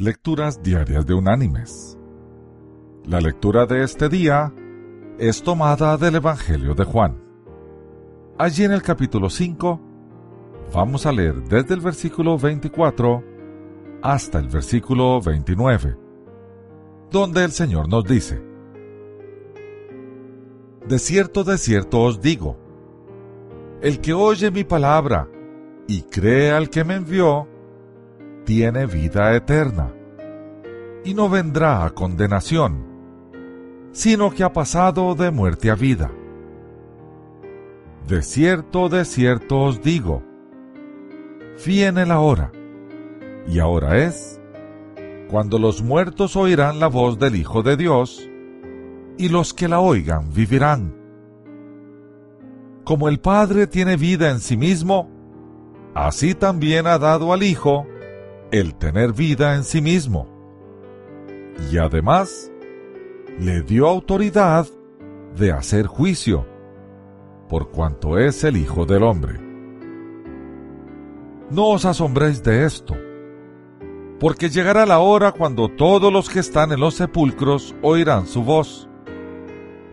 Lecturas Diarias de Unánimes. La lectura de este día es tomada del Evangelio de Juan. Allí en el capítulo 5 vamos a leer desde el versículo 24 hasta el versículo 29, donde el Señor nos dice, De cierto, de cierto os digo, el que oye mi palabra y cree al que me envió, tiene vida eterna, y no vendrá a condenación, sino que ha pasado de muerte a vida. De cierto, de cierto os digo, viene la hora, y ahora es, cuando los muertos oirán la voz del Hijo de Dios, y los que la oigan vivirán. Como el Padre tiene vida en sí mismo, así también ha dado al Hijo el tener vida en sí mismo. Y además, le dio autoridad de hacer juicio, por cuanto es el Hijo del Hombre. No os asombréis de esto, porque llegará la hora cuando todos los que están en los sepulcros oirán su voz,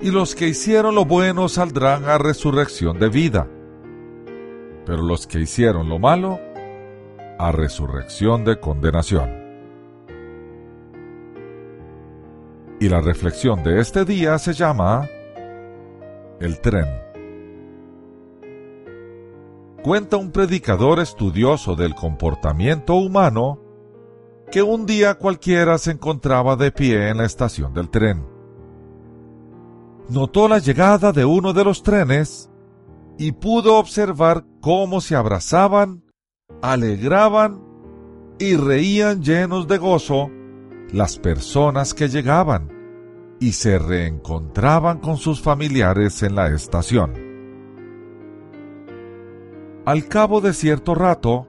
y los que hicieron lo bueno saldrán a resurrección de vida, pero los que hicieron lo malo a resurrección de condenación. Y la reflexión de este día se llama El tren. Cuenta un predicador estudioso del comportamiento humano que un día cualquiera se encontraba de pie en la estación del tren. Notó la llegada de uno de los trenes y pudo observar cómo se abrazaban alegraban y reían llenos de gozo las personas que llegaban y se reencontraban con sus familiares en la estación. Al cabo de cierto rato,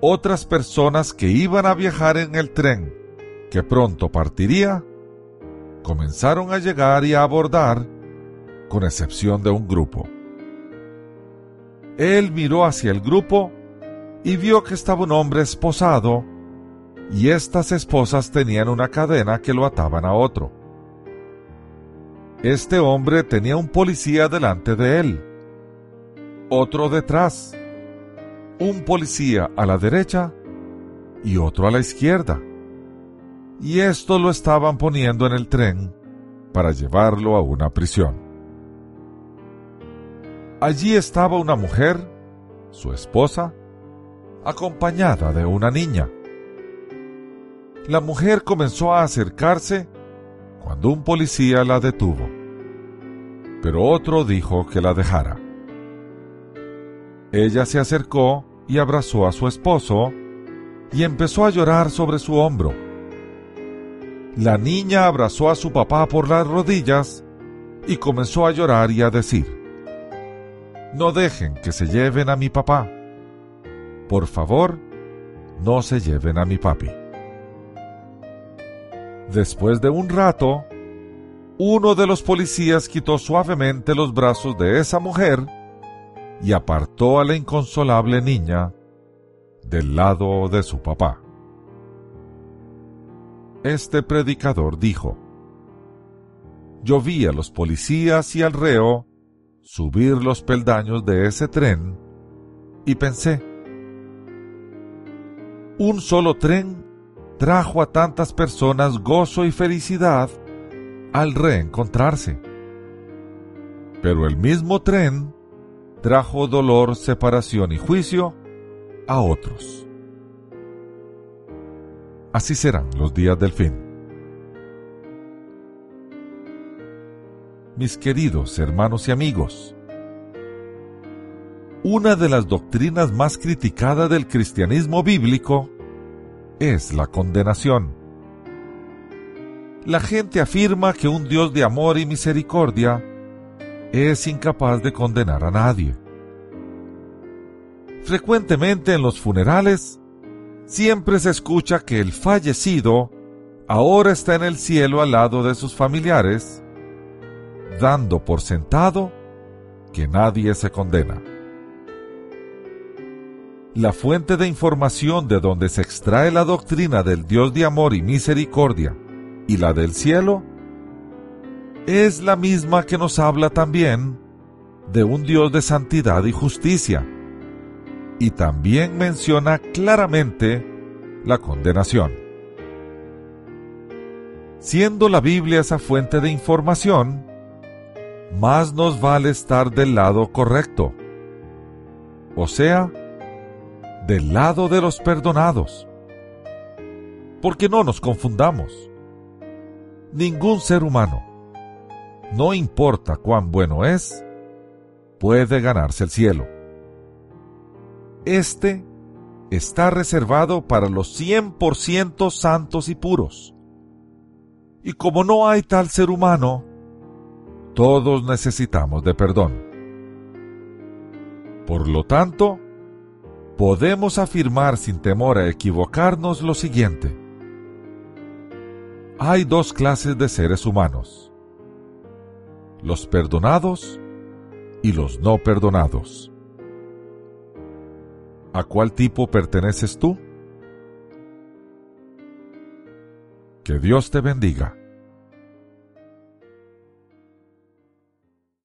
otras personas que iban a viajar en el tren, que pronto partiría, comenzaron a llegar y a abordar, con excepción de un grupo. Él miró hacia el grupo y vio que estaba un hombre esposado, y estas esposas tenían una cadena que lo ataban a otro. Este hombre tenía un policía delante de él, otro detrás, un policía a la derecha y otro a la izquierda. Y esto lo estaban poniendo en el tren para llevarlo a una prisión. Allí estaba una mujer, su esposa, acompañada de una niña. La mujer comenzó a acercarse cuando un policía la detuvo, pero otro dijo que la dejara. Ella se acercó y abrazó a su esposo y empezó a llorar sobre su hombro. La niña abrazó a su papá por las rodillas y comenzó a llorar y a decir, No dejen que se lleven a mi papá por favor, no se lleven a mi papi. Después de un rato, uno de los policías quitó suavemente los brazos de esa mujer y apartó a la inconsolable niña del lado de su papá. Este predicador dijo, Yo vi a los policías y al reo subir los peldaños de ese tren y pensé, un solo tren trajo a tantas personas gozo y felicidad al reencontrarse. Pero el mismo tren trajo dolor, separación y juicio a otros. Así serán los días del fin. Mis queridos hermanos y amigos, una de las doctrinas más criticadas del cristianismo bíblico es la condenación. La gente afirma que un Dios de amor y misericordia es incapaz de condenar a nadie. Frecuentemente en los funerales siempre se escucha que el fallecido ahora está en el cielo al lado de sus familiares, dando por sentado que nadie se condena. La fuente de información de donde se extrae la doctrina del Dios de amor y misericordia y la del cielo, es la misma que nos habla también de un Dios de santidad y justicia, y también menciona claramente la condenación. Siendo la Biblia esa fuente de información, más nos vale estar del lado correcto, o sea, del lado de los perdonados. Porque no nos confundamos. Ningún ser humano, no importa cuán bueno es, puede ganarse el cielo. Este está reservado para los 100% santos y puros. Y como no hay tal ser humano, todos necesitamos de perdón. Por lo tanto, podemos afirmar sin temor a equivocarnos lo siguiente. Hay dos clases de seres humanos, los perdonados y los no perdonados. ¿A cuál tipo perteneces tú? Que Dios te bendiga.